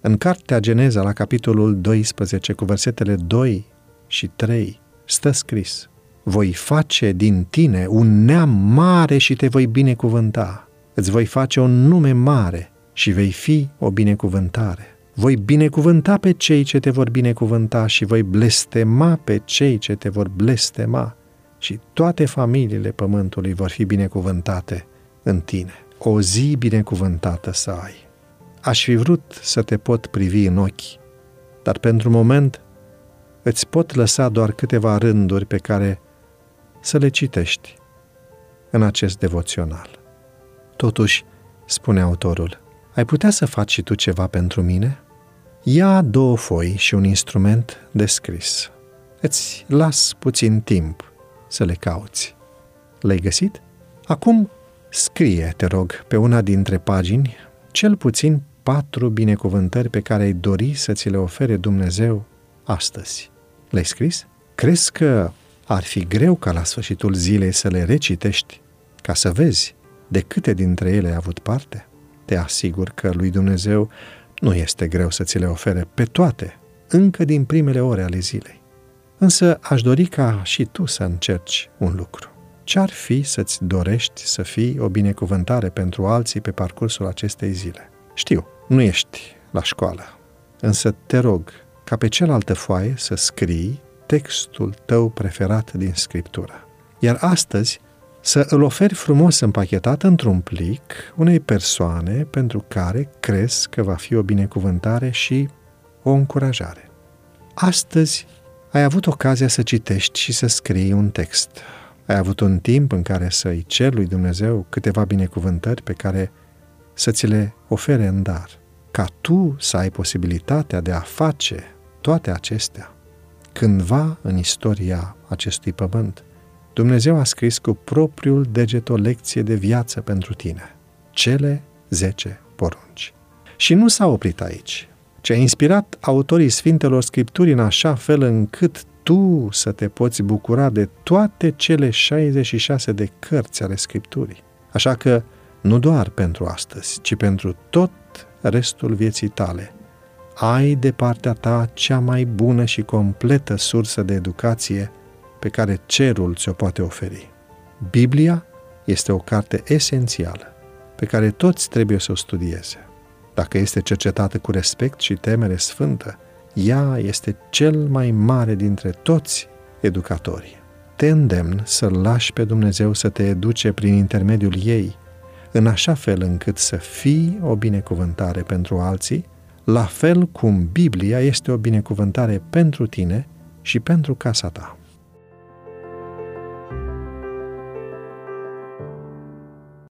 În cartea Geneza, la capitolul 12, cu versetele 2 și 3, stă scris Voi face din tine un neam mare și te voi binecuvânta. Îți voi face un nume mare și vei fi o binecuvântare. Voi binecuvânta pe cei ce te vor binecuvânta și voi blestema pe cei ce te vor blestema și toate familiile pământului vor fi binecuvântate în tine. O zi binecuvântată să ai. Aș fi vrut să te pot privi în ochi, dar pentru moment îți pot lăsa doar câteva rânduri pe care să le citești în acest devoțional. Totuși, spune autorul, ai putea să faci și tu ceva pentru mine? Ia două foi și un instrument de scris. Îți las puțin timp să le cauți. Le-ai găsit? Acum scrie, te rog, pe una dintre pagini cel puțin patru binecuvântări pe care ai dori să ți le ofere Dumnezeu astăzi. Le-ai scris? Crezi că ar fi greu ca la sfârșitul zilei să le recitești ca să vezi de câte dintre ele ai avut parte? Te asigur că lui Dumnezeu nu este greu să ți le ofere pe toate, încă din primele ore ale zilei. Însă aș dori ca și tu să încerci un lucru. Ce-ar fi să-ți dorești să fii o binecuvântare pentru alții pe parcursul acestei zile? Știu, nu ești la școală, însă te rog ca pe cealaltă foaie să scrii textul tău preferat din Scriptură. Iar astăzi să îl oferi frumos împachetat într-un plic unei persoane pentru care crezi că va fi o binecuvântare și o încurajare. Astăzi ai avut ocazia să citești și să scrii un text. Ai avut un timp în care să-i cer lui Dumnezeu câteva binecuvântări pe care să ți le ofere în dar, ca tu să ai posibilitatea de a face toate acestea cândva în istoria acestui pământ. Dumnezeu a scris cu propriul deget o lecție de viață pentru tine, cele zece porunci. Și nu s-a oprit aici, ci a inspirat autorii Sfintelor Scripturi în așa fel încât tu să te poți bucura de toate cele 66 de cărți ale Scripturii. Așa că nu doar pentru astăzi, ci pentru tot restul vieții tale. Ai de partea ta cea mai bună și completă sursă de educație pe care cerul ți-o poate oferi. Biblia este o carte esențială pe care toți trebuie să o studieze. Dacă este cercetată cu respect și temere sfântă, ea este cel mai mare dintre toți educatorii. Te îndemn să-L lași pe Dumnezeu să te educe prin intermediul ei, în așa fel încât să fii o binecuvântare pentru alții, la fel cum Biblia este o binecuvântare pentru tine și pentru casa ta.